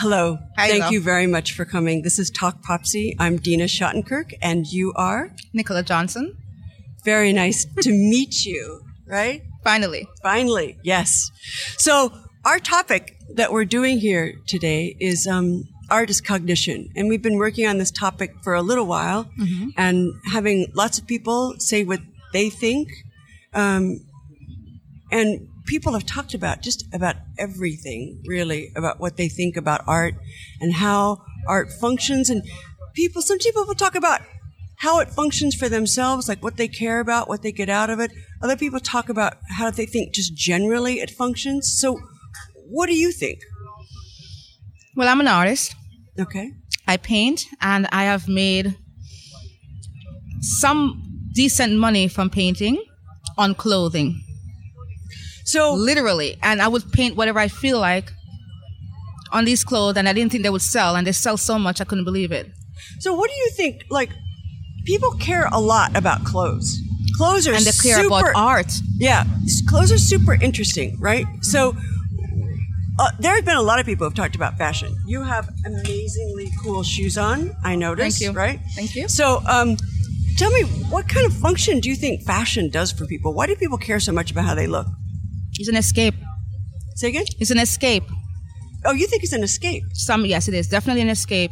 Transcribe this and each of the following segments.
Hello. Hi, Thank you very much for coming. This is talkPOPc. I'm Dena Shottenkirk, and you are Nicola Johnson. very nice to meet you, right? Finally. Finally, yes. So our topic that we're doing here today is um, art is cognition, and we've been working on this topic for a little while, and having lots of people say what they think, um, and people have talked about just about everything, really, about what they think about art and how art functions, and people. Some people will talk about how it functions for themselves, like what they care about, what they get out of it. Other people talk about how they think just generally it functions. So, what do you think? Well, I'm an artist. Okay. I paint and I have made some decent money from painting on clothing, So, literally. And I would paint whatever I feel like on these clothes and I didn't think they would sell and they sell so much I couldn't believe it. so what do you think? Like, people care a lot about clothes. Clothes are And they care super, about art. Yeah, clothes are super interesting, right? So, uh, there have been a lot of people who have talked about fashion. You have amazingly cool shoes on. I noticed. Thank you. Right. Thank you. So, um, tell me, what kind of function do you think fashion does for people? Why do people care so much about how they look? It's an escape. Say again. It's an escape. Oh, you think it's an escape? Some, yes, it is definitely an escape.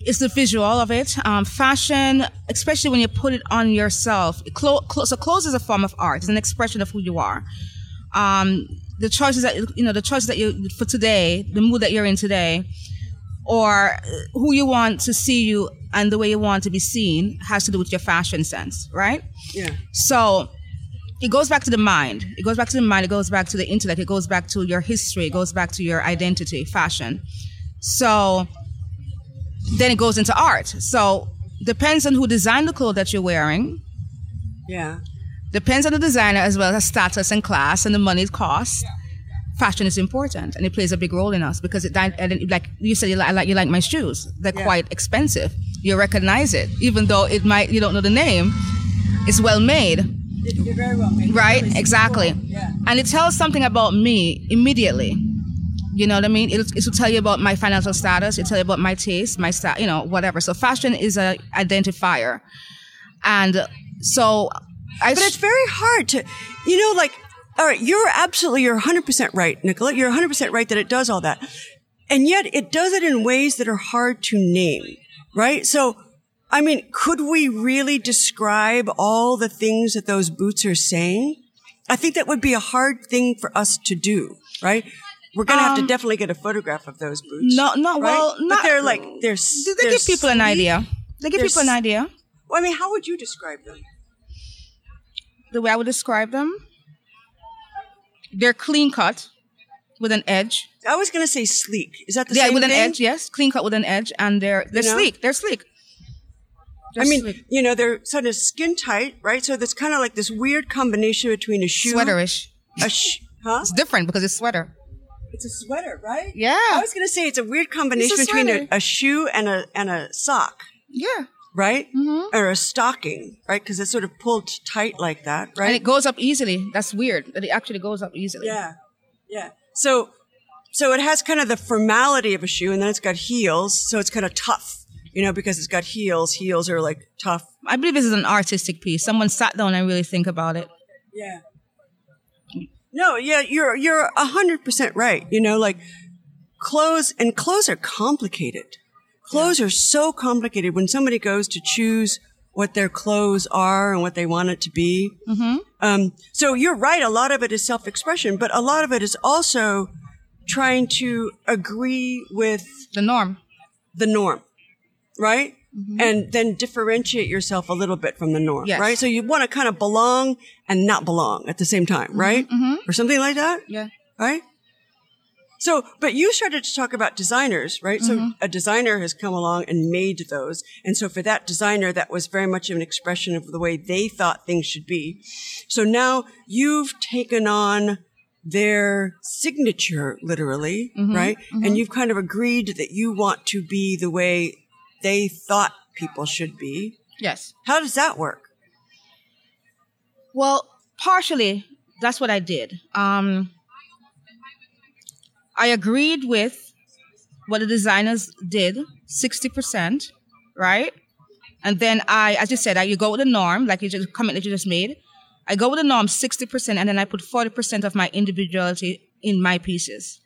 It's the visual of it. Um, fashion, especially when you put it on yourself. Clo- clo- so clothes is a form of art. It's an expression of who you are. Um, the choices that you know, the choices that you for today, the mood that you're in today, or who you want to see you and the way you want to be seen has to do with your fashion sense, right? Yeah. So it goes back to the mind. It goes back to the mind. It goes back to the intellect. It goes back to your history. It goes back to your identity, fashion. So then it goes into art. So depends on who designed the clothes that you're wearing. Yeah. Depends on the designer as well as status and class and the money it costs. Fashion is important and it plays a big role in us because it like you said you like, like you like my shoes. They're Yeah. quite expensive. You recognize it even though it might you don't know the name. It's well made. You're very well made. Right, exactly. Yeah. And it tells something about me immediately. You know what I mean? It'll, it'll tell you about my financial status. It'll tell you about my taste, my style, you know, whatever. So fashion is a identifier. And so I, But it's very hard to, you know, like, all right, you're absolutely, you're 100% right, Nicola. You're 100% right that it does all that. And yet it does it in ways that are hard to name, right? So, I mean, could we really describe all the things that those boots are saying? I think that would be a hard thing for us to do, right? We're going to have to um, definitely get a photograph of those boots. no, no, right? well, but not, they're like, they're, they they're give people an idea. They give people an idea. Well, I mean, how would you describe them? The way I would describe them, they're clean cut with an edge. I was going to say sleek. Is that the Yeah, same Yeah, with an thing? edge, yes, clean cut with an edge, and they're they're You know? sleek. They're sleek. I mean, sleek. you know, they're sort of skin tight, right? So that's kind of like this weird combination between a shoe, sweaterish. a sh- huh? It's different because it's sweater. It's a sweater, right? Yeah. I was going to say it's a weird combination a between a, a shoe and a and a sock, Yeah. right? Mm-hmm. Or a stocking, right? Because it's sort of pulled tight like that, right? And it goes up easily. That's weird. That it actually goes up easily. yeah, yeah. So, so it has kind of the formality of a shoe, and then it's got heels, so it's kind of tough, you know, because it's got heels. Heels are like tough. I believe this is an artistic piece. Someone sat down and really think about it. Yeah. No, yeah, you're you're a hundred percent right. You know, like clothes and clothes are complicated. Clothes are so complicated when somebody goes to choose what their clothes are and what they want it to be. Mm-hmm. Um, so you're right. A lot of it is self-expression, but a lot of it is also trying to agree with The norm. the norm, right? Mm-hmm. And then differentiate yourself a little bit from the norm, Yes. right? So you want to kind of belong and not belong at the same time, mm-hmm, right? Mm-hmm. Or something like that, Yeah. right? So, but you started to talk about designers, right? So a designer has come along and made those. And so for that designer, that was very much an expression of the way they thought things should be. So now you've taken on their signature, literally, right? And you've kind of agreed that you want to be the way they thought people should be. Yes. How does that work? Well, partially, that's what I did. Um, I agreed with what the designers did, 60%, right? And then I, as you said, I, you go with the norm, like you just comment that you just made. I go with the norm 60%, and then I put 40% of my individuality in my pieces.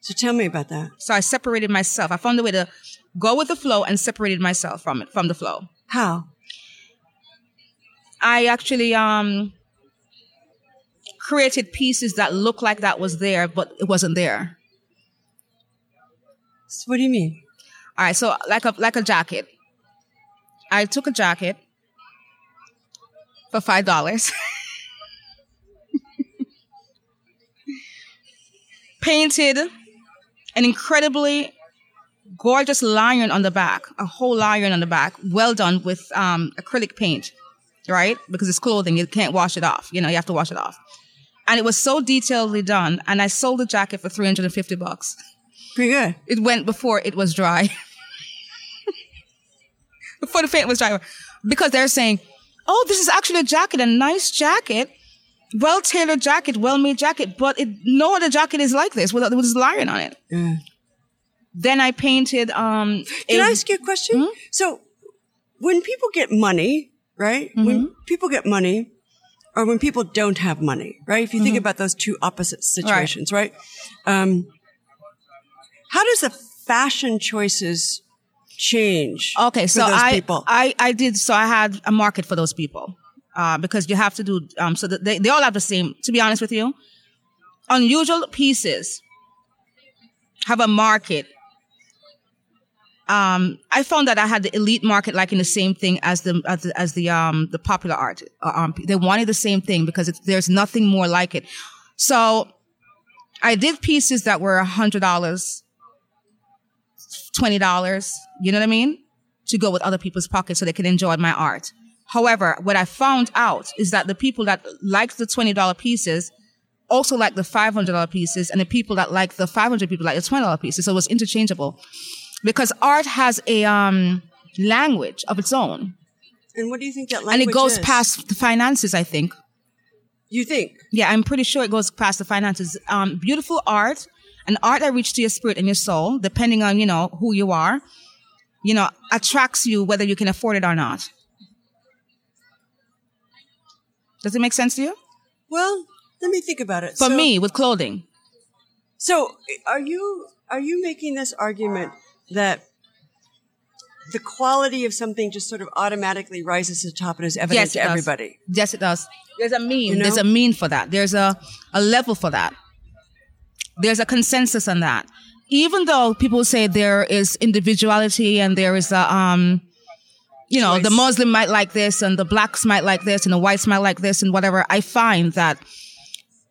So tell me about that. So I separated myself. I found a way to go with the flow and separated myself from it, from the flow. How? I actually um created pieces that looked like that was there, but it wasn't there. So what do you mean? All right, so like a like a jacket. I took a jacket for five dollars. Painted an incredibly gorgeous lion on the back, a whole lion on the back, well done with um, acrylic paint, right? Because it's clothing, you can't wash it off. You know, you have to wash it off. And it was so detailedly done, and I sold the jacket for 350 bucks. Pretty good. It went before it was dry. before the paint was dry. Because they're saying, oh, this is actually a jacket, a nice jacket, well tailored jacket, well made jacket, but it, no other jacket is like this with, with this lion on it. Yeah. Then I painted. Um, Can a- I ask you a question? Hmm? So when people get money, right? When Mm-hmm. people get money or when people don't have money, right? If you Mm-hmm. think about those two opposite situations, right? Um, how does the fashion choices change? Okay, for so those I, people? I I did so I had a market for those people uh, because you have to do um, so they they all have the same. To be honest with you, unusual pieces have a market. Um, I found that I had the elite market liking the same thing as the as the, as the um the popular art. Uh, um, they wanted the same thing because it's, there's nothing more like it. So I did pieces that were a hundred dollars twenty dollars. You know what I mean? To go with other people's pockets so they can enjoy my art. However, what I found out is that the people that liked the twenty dollar pieces also liked the five hundred dollar pieces, and the people that liked the five hundred people like the twenty dollar pieces. So it was interchangeable because art has a um, language of its own, and what do you think that language and it goes is? past the finances. I think. You think? Yeah, I'm pretty sure it goes past the finances. Um, beautiful art, and art that reaches to your spirit and your soul, depending on, you know, who you are, you know, attracts you whether you can afford it or not. Does it make sense to you? Well, let me think about it. For So- me, with clothing. So, are you are you making this argument that the quality of something just sort of automatically rises to the top and is evident Yes, to does. everybody? Yes, it does. There's a mean. You know? There's a mean for that. There's a, a level for that. There's a consensus on that. Even though people say there is individuality and there is a, um, you know, Choice. the Muslim might like this and the blacks might like this and the whites might like this and whatever. I find that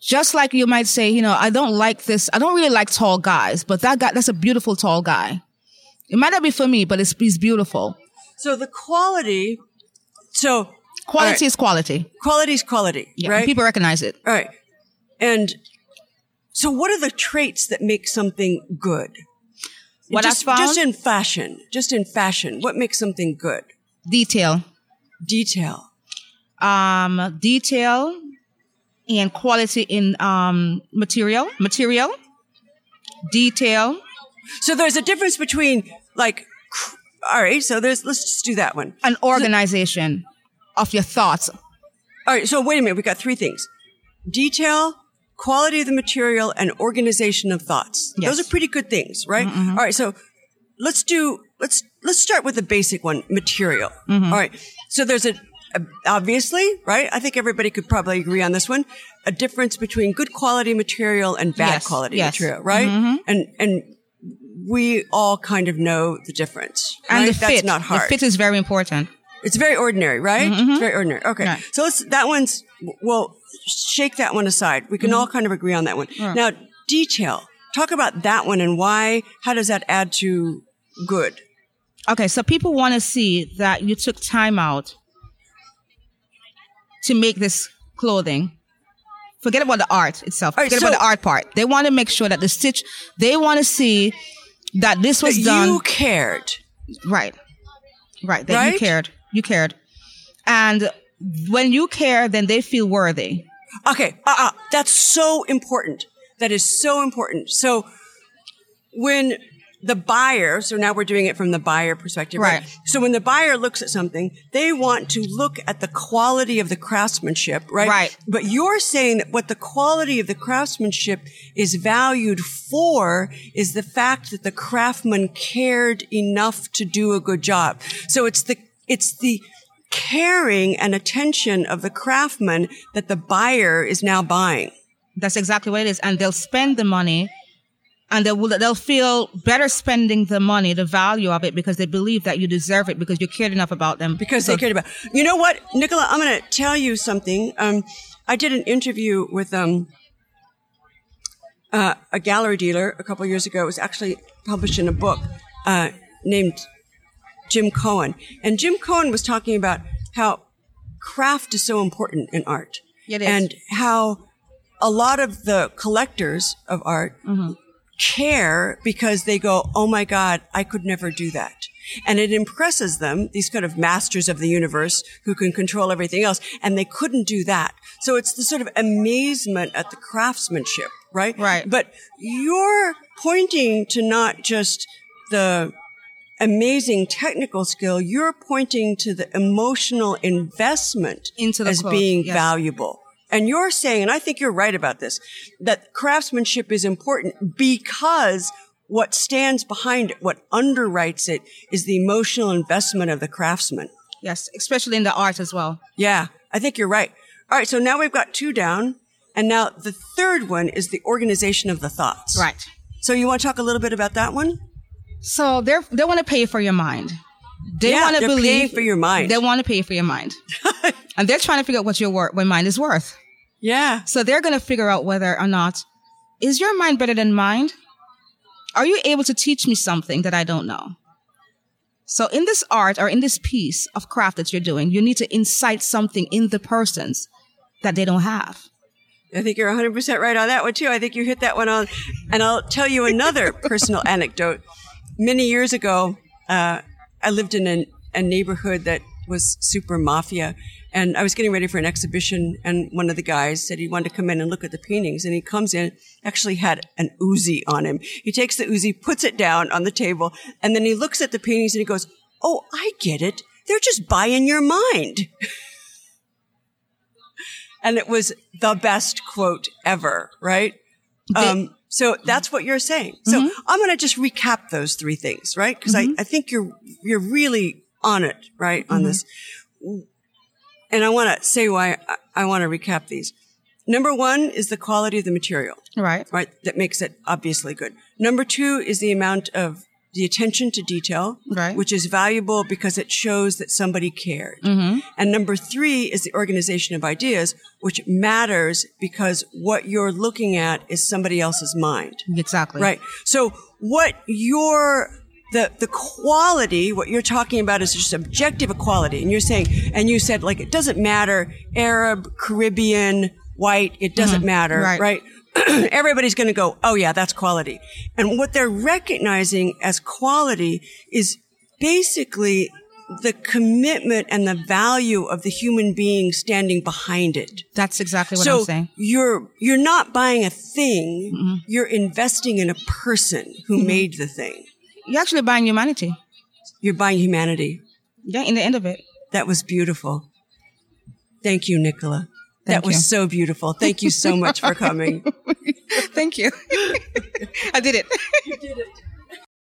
just like you might say, you know, I don't like this. I don't really like tall guys, but that guy, that's a beautiful tall guy. It might not be for me, but it's, he's beautiful. So the quality, so Quality right, is quality. quality is quality, Yeah. right? People recognize it. All right, and so what are the traits that make something good? What I found- just in fashion, just in fashion, what makes something good? Detail. Detail. um, detail and quality in um, material, material, detail, So there's a difference between like, all right. So there's let's just do that one. An organization of your thoughts. All right. So wait a minute. We got three things: detail, quality of the material, and organization of thoughts. Yes. Those are pretty good things, right? All right. So let's do let's let's start with the basic one: material. All right. So there's a, a obviously right. I think everybody could probably agree on this one: a difference between good quality material and bad Yes, quality yes. Mm-hmm. material, right? And and we all kind of know the difference. And right? the fit. That's not hard. The fit is very important. It's very ordinary, right? Mm-hmm. It's very ordinary. Okay. Right. So let's, that one's, well, shake that one aside. We can mm-hmm. all kind of agree on that one. Now, detail. Talk about that one and why, how does that add to good? Okay, so people want to see that you took time out to make this clothing. Forget about the art itself. Right, Forget so- about the art part. They want to make sure that the stitch, they want to see that this was That done. you cared. Right. Right. That you cared. You cared. And when you care, then they feel worthy. Okay. Uh, uh, that's so important. That is so important. So when the buyer, so now we're doing it from the buyer perspective, right? Right. So when the buyer looks at something, they want to look at the quality of the craftsmanship, right? Right. But you're saying that what the quality of the craftsmanship is valued for is the fact that the craftsman cared enough to do a good job. So it's the, it's the caring and attention of the craftsman that the buyer is now buying. That's exactly what it is. And they'll spend the money and they will, they'll feel better spending the money, the value of it, because they believe that you deserve it because you cared enough about them. because So- they cared about. You know what, Nicola? I'm going to tell you something. Um, I did an interview with um, uh, a gallery dealer a couple years ago. It was actually published in a book uh, named Jim Cohen, and Jim Cohen was talking about how craft is so important in art, It is. and how a lot of the collectors of art care because they go, Oh my God, I could never do that. And it impresses them, these kind of masters of the universe who can control everything else, and they couldn't do that. So it's the sort of amazement at the craftsmanship, right? Right. But you're pointing to not just the amazing technical skill, you're pointing to the emotional investment Into the as being yes. valuable. And you're saying, and I think you're right about this, that craftsmanship is important because what stands behind it, what underwrites it, is the emotional investment of the craftsman. Yes, especially in the art as well. Yeah, I think you're right. All right, so now we've got two down. And now the third one is the organization of the thoughts. Right. So you want to talk a little bit about that one? So they're, they want to pay for your mind. They Yeah, want to believe paying for your mind. They want to pay for your mind, and they're trying to figure out what your wor- what mind is worth. Yeah. So they're going to figure out whether or not is your mind better than mine. Are you able to teach me something that I don't know? So in this art or in this piece of craft that you're doing, you need to incite something in the persons that they don't have. I think you're 100% right on that one too. I think you hit that one on. And I'll tell you another personal anecdote. Many years ago, uh, I lived in a, a neighborhood that was super mafia. And I was getting ready for an exhibition, and one of the guys said he wanted to come in and look at the paintings. And he comes in, actually had an Uzi on him. He takes the Uzi, puts it down on the table, and then he looks at the paintings and he goes, Oh, I get it. They're just buying your mind. and it was the best quote ever, right? Um, so that's what you're saying. So mm-hmm. I'm going to just recap those three things, right? Because I, mm-hmm. I think you're you're really on it, right, on mm-hmm. this. And I want to say why I, I want to recap these. Number one is the quality of the material, Right. right? That makes it obviously good. Number two is the amount of the attention to detail, Right. which is valuable because it shows that somebody cared. Mm-hmm. And number three is the organization of ideas, which matters because what you're looking at is somebody else's mind. Exactly. Right. So what your the the quality, what you're talking about is just objective equality. And you're saying and you said like it doesn't matter Arab, Caribbean, white, it doesn't mm-hmm. matter, Right. right? Everybody's going to go, "Oh yeah, that's quality." And what they're recognizing as quality is basically the commitment and the value of the human being standing behind it That's exactly what so I'm saying. you're you're not buying a thing mm-hmm. you're investing in a person who mm-hmm. made the thing You're actually buying humanity. you're buying humanity Yeah, in the end of it. that was beautiful thank you nicola Thank that Thank was so beautiful thank you so much for coming Thank you. I did it. you did it